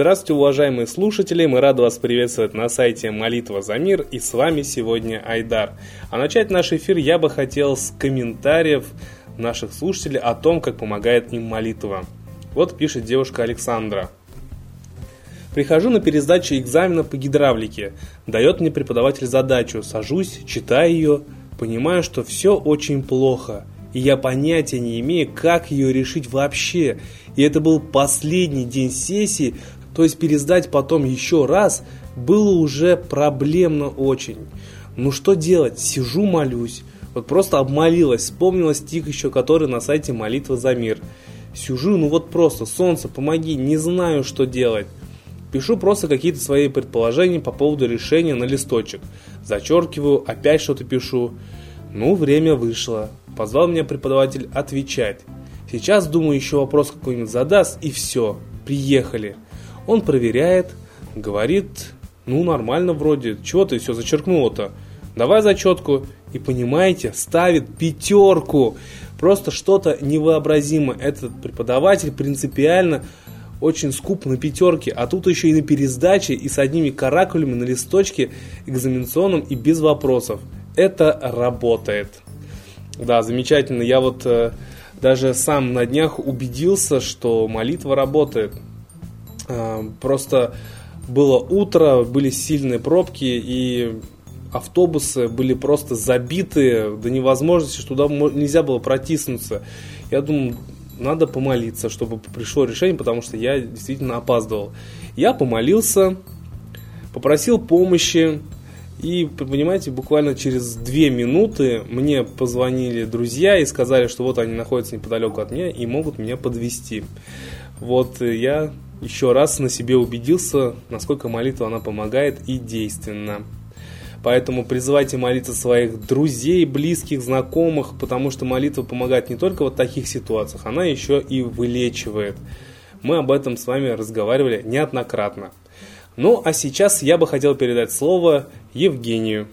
Здравствуйте, уважаемые слушатели! Мы рады вас приветствовать на сайте Молитва за мир и с вами сегодня Айдар. А начать наш эфир я бы хотел с комментариев наших слушателей о том, как помогает им молитва. Вот пишет девушка Александра. Прихожу на пересдачу экзамена по гидравлике. Дает мне преподаватель задачу. Сажусь, читаю ее, понимаю, что все очень плохо. И я понятия не имею, как ее решить вообще. И это был последний день сессии, то есть пересдать потом еще раз было уже проблемно очень. Ну что делать? Сижу, молюсь. Вот просто обмолилась, вспомнила стих еще, который на сайте «Молитва за мир». Сижу, ну вот просто, солнце, помоги, не знаю, что делать. Пишу просто какие-то свои предположения по поводу решения на листочек. Зачеркиваю, опять что-то пишу. Ну, время вышло. Позвал меня преподаватель отвечать. Сейчас, думаю, еще вопрос какой-нибудь задаст, и все, приехали. Он проверяет, говорит, ну, нормально вроде, чего ты все зачеркнуло-то? Давай зачетку. И понимаете, ставит пятерку. Просто что-то невообразимое. Этот преподаватель принципиально очень скуп на пятерке, а тут еще и на пересдаче, и с одними каракулями на листочке экзаменационном и без вопросов. Это работает. Да, замечательно. Я вот э, даже сам на днях убедился, что молитва работает. Э, просто было утро, были сильные пробки, и автобусы были просто забиты до невозможности, что туда нельзя было протиснуться. Я думаю, надо помолиться, чтобы пришло решение, потому что я действительно опаздывал. Я помолился, попросил помощи, и, понимаете, буквально через две минуты мне позвонили друзья и сказали, что вот они находятся неподалеку от меня и могут меня подвести. Вот я еще раз на себе убедился, насколько молитва она помогает и действенна. Поэтому призывайте молиться своих друзей, близких, знакомых, потому что молитва помогает не только в таких ситуациях, она еще и вылечивает. Мы об этом с вами разговаривали неоднократно. Ну, а сейчас я бы хотел передать слово Евгению.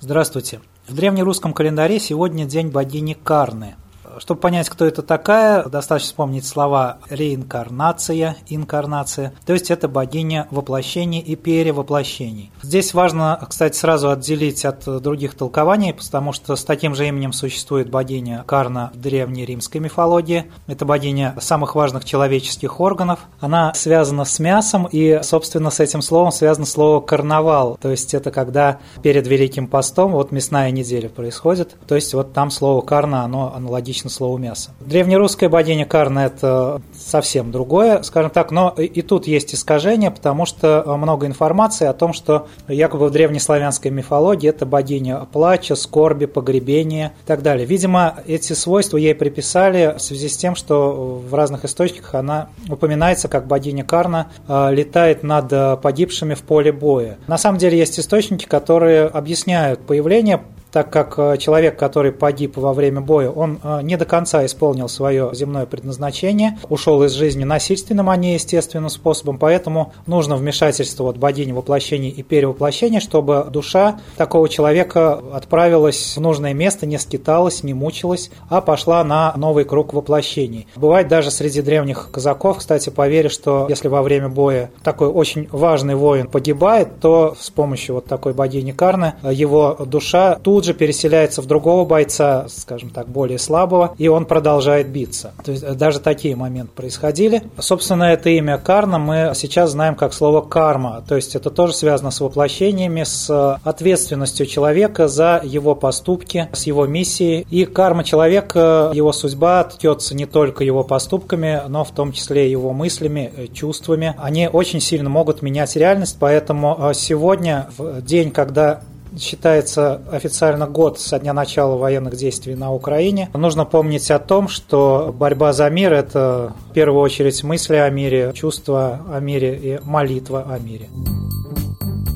Здравствуйте. В древнерусском календаре сегодня день богини Карны – чтобы понять, кто это такая, достаточно вспомнить слова реинкарнация, инкарнация. То есть это богиня воплощений и перевоплощений. Здесь важно, кстати, сразу отделить от других толкований, потому что с таким же именем существует богиня Карна в древней римской мифологии. Это богиня самых важных человеческих органов. Она связана с мясом, и, собственно, с этим словом связано слово карнавал. То есть это когда перед Великим постом, вот мясная неделя происходит, то есть вот там слово карна, оно аналогично лично слову мясо. Древнерусская богиня Карна – это совсем другое, скажем так, но и тут есть искажение, потому что много информации о том, что якобы в древнеславянской мифологии это богиня плача, скорби, погребения и так далее. Видимо, эти свойства ей приписали в связи с тем, что в разных источниках она упоминается как богиня Карна э, летает над погибшими в поле боя. На самом деле есть источники, которые объясняют появление так как э, человек, который погиб во время боя, он э, не до конца исполнил свое земное предназначение, ушел из жизни насильственным, а не естественным способом, поэтому нужно вмешательство от богини воплощения и перевоплощения, чтобы душа такого человека отправилась в нужное место, не скиталась, не мучилась, а пошла на новый круг воплощений. Бывает даже среди древних казаков, кстати, поверь, что если во время боя такой очень важный воин погибает, то с помощью вот такой богини Карны его душа тут же переселяется в другого бойца, скажем так, более слабого, и он продолжает биться. То есть э, даже такие моменты происходили. Собственно, это имя Карна мы сейчас знаем как слово карма, то есть это тоже связано с воплощениями, с э, ответственностью человека за его поступки, с его миссией. И карма человека, его судьба ткется не только его поступками, но в том числе его мыслями, э, чувствами. Они очень сильно могут менять реальность, поэтому сегодня, в день, когда считается официально год со дня начала военных действий на Украине. Нужно помнить о том, что борьба за мир – это в первую очередь мысли о мире, чувства о мире и молитва о мире.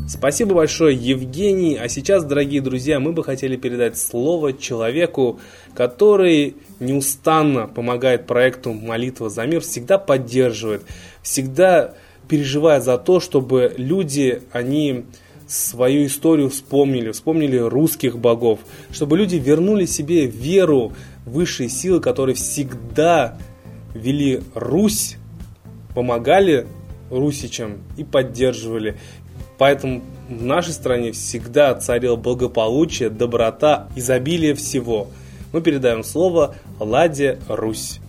Спасибо большое, Евгений. А сейчас, дорогие друзья, мы бы хотели передать слово человеку, который неустанно помогает проекту «Молитва за мир», всегда поддерживает, всегда переживая за то, чтобы люди, они свою историю вспомнили, вспомнили русских богов, чтобы люди вернули себе веру в высшие силы, которые всегда вели Русь помогали русичам и поддерживали. Поэтому в нашей стране всегда царило благополучие, доброта, изобилие всего. Мы передаем слово Ладе Русь.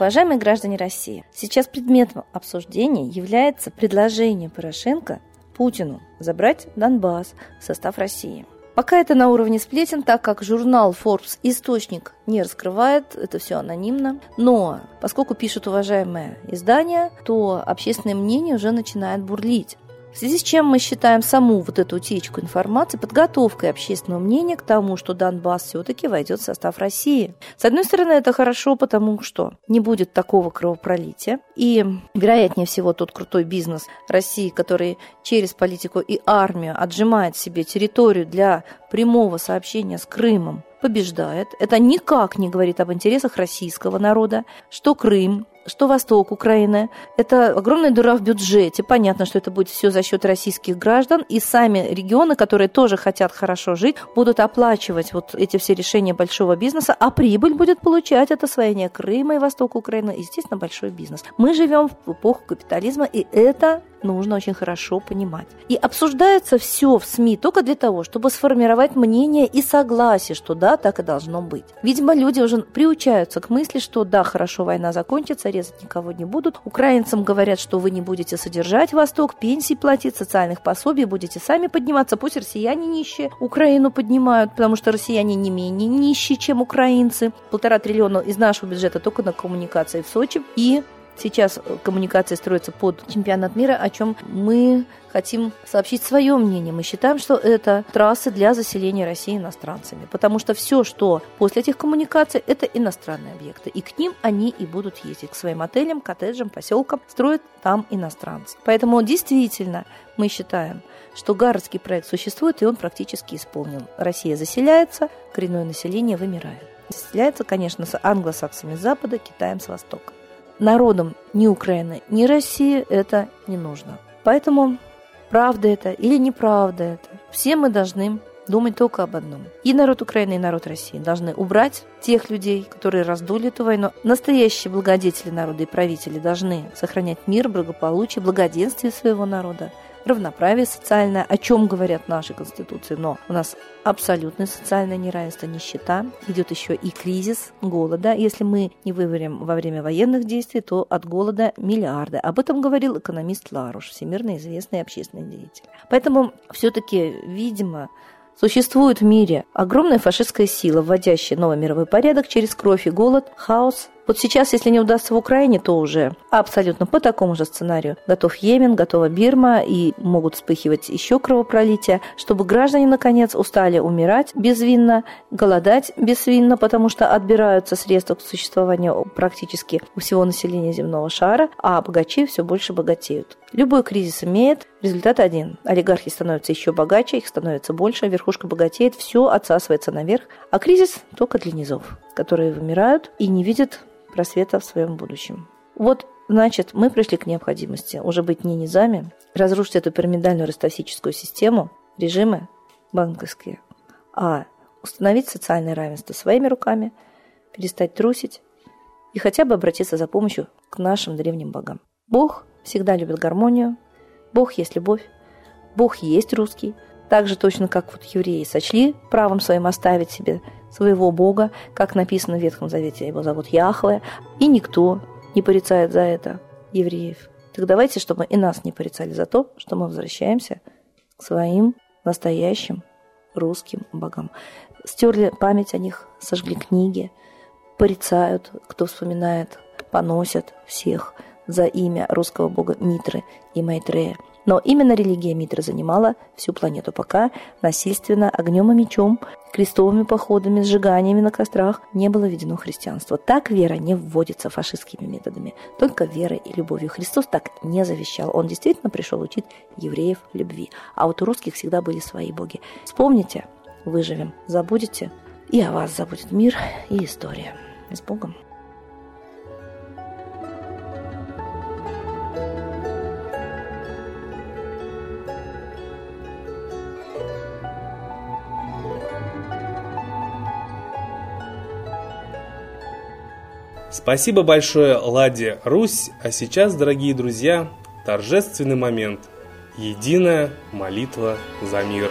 Уважаемые граждане России, сейчас предметом обсуждения является предложение Порошенко Путину забрать Донбасс в состав России. Пока это на уровне сплетен, так как журнал Forbes источник не раскрывает, это все анонимно. Но поскольку пишут уважаемое издание, то общественное мнение уже начинает бурлить. В связи с чем мы считаем саму вот эту утечку информации подготовкой общественного мнения к тому, что Донбасс все-таки войдет в состав России. С одной стороны, это хорошо, потому что не будет такого кровопролития. И, вероятнее всего, тот крутой бизнес России, который через политику и армию отжимает себе территорию для прямого сообщения с Крымом, побеждает. Это никак не говорит об интересах российского народа, что Крым что восток Украины. Это огромная дыра в бюджете. Понятно, что это будет все за счет российских граждан. И сами регионы, которые тоже хотят хорошо жить, будут оплачивать вот эти все решения большого бизнеса, а прибыль будет получать от освоения Крыма и восток Украины, естественно, большой бизнес. Мы живем в эпоху капитализма, и это нужно очень хорошо понимать. И обсуждается все в СМИ только для того, чтобы сформировать мнение и согласие, что да, так и должно быть. Видимо, люди уже приучаются к мысли, что да, хорошо, война закончится, резать никого не будут. Украинцам говорят, что вы не будете содержать Восток, пенсии платить, социальных пособий, будете сами подниматься. Пусть россияне нищие Украину поднимают, потому что россияне не менее нищие, чем украинцы. Полтора триллиона из нашего бюджета только на коммуникации в Сочи. И Сейчас э, коммуникация строится под чемпионат мира, о чем мы хотим сообщить свое мнение. Мы считаем, что это трассы для заселения России иностранцами, потому что все, что после этих коммуникаций, это иностранные объекты. И к ним они и будут ездить, к своим отелям, коттеджам, поселкам, строят там иностранцы. Поэтому действительно мы считаем, что Гарвардский проект существует, и он практически исполнен. Россия заселяется, коренное население вымирает. Заселяется, конечно, с англосаксами с запада, Китаем с востока народам ни Украины, ни России это не нужно. Поэтому правда это или неправда это, все мы должны думать только об одном. И народ Украины, и народ России должны убрать тех людей, которые раздули эту войну. Настоящие благодетели народа и правители должны сохранять мир, благополучие, благоденствие своего народа, равноправие социальное, о чем говорят наши конституции, но у нас абсолютное социальное неравенство, нищета, идет еще и кризис голода. Если мы не выберем во время военных действий, то от голода миллиарды. Об этом говорил экономист Ларуш, всемирно известный общественный деятель. Поэтому все-таки, видимо, Существует в мире огромная фашистская сила, вводящая новый мировой порядок через кровь и голод, хаос, вот сейчас, если не удастся в Украине, то уже абсолютно по такому же сценарию готов Йемен, готова Бирма и могут вспыхивать еще кровопролития, чтобы граждане, наконец, устали умирать безвинно, голодать безвинно, потому что отбираются средства к существованию практически у всего населения земного шара, а богачи все больше богатеют. Любой кризис имеет результат один. Олигархи становятся еще богаче, их становится больше, верхушка богатеет, все отсасывается наверх, а кризис только для низов, которые вымирают и не видят просвета в своем будущем. Вот, значит, мы пришли к необходимости уже быть не низами, разрушить эту пирамидальную ростовсическую систему, режимы банковские, а установить социальное равенство своими руками, перестать трусить и хотя бы обратиться за помощью к нашим древним богам. Бог всегда любит гармонию, Бог есть любовь, Бог есть русский, так же точно как вот евреи сочли правом своим оставить себе своего Бога, как написано в Ветхом Завете, его зовут Яхве, и никто не порицает за это евреев. Так давайте, чтобы и нас не порицали за то, что мы возвращаемся к своим настоящим русским богам. Стерли память о них, сожгли книги, порицают, кто вспоминает, поносят всех за имя русского бога Митры и Майтрея – но именно религия Митры занимала всю планету, пока насильственно огнем и мечом, крестовыми походами, сжиганиями на кострах не было введено христианство. Так вера не вводится фашистскими методами, только верой и любовью. Христос так не завещал. Он действительно пришел учить евреев любви. А вот у русских всегда были свои боги. Вспомните, выживем, забудете, и о вас забудет мир и история. С Богом! Спасибо большое, Ладе Русь. А сейчас, дорогие друзья, торжественный момент. Единая молитва за мир.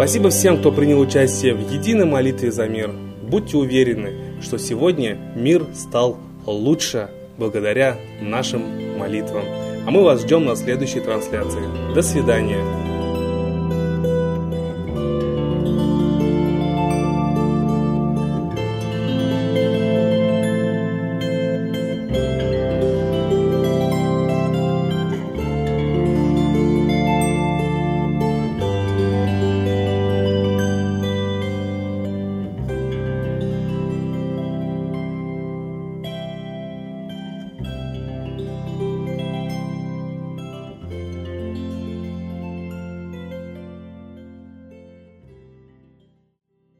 Спасибо всем, кто принял участие в единой молитве за мир. Будьте уверены, что сегодня мир стал лучше благодаря нашим молитвам. А мы вас ждем на следующей трансляции. До свидания.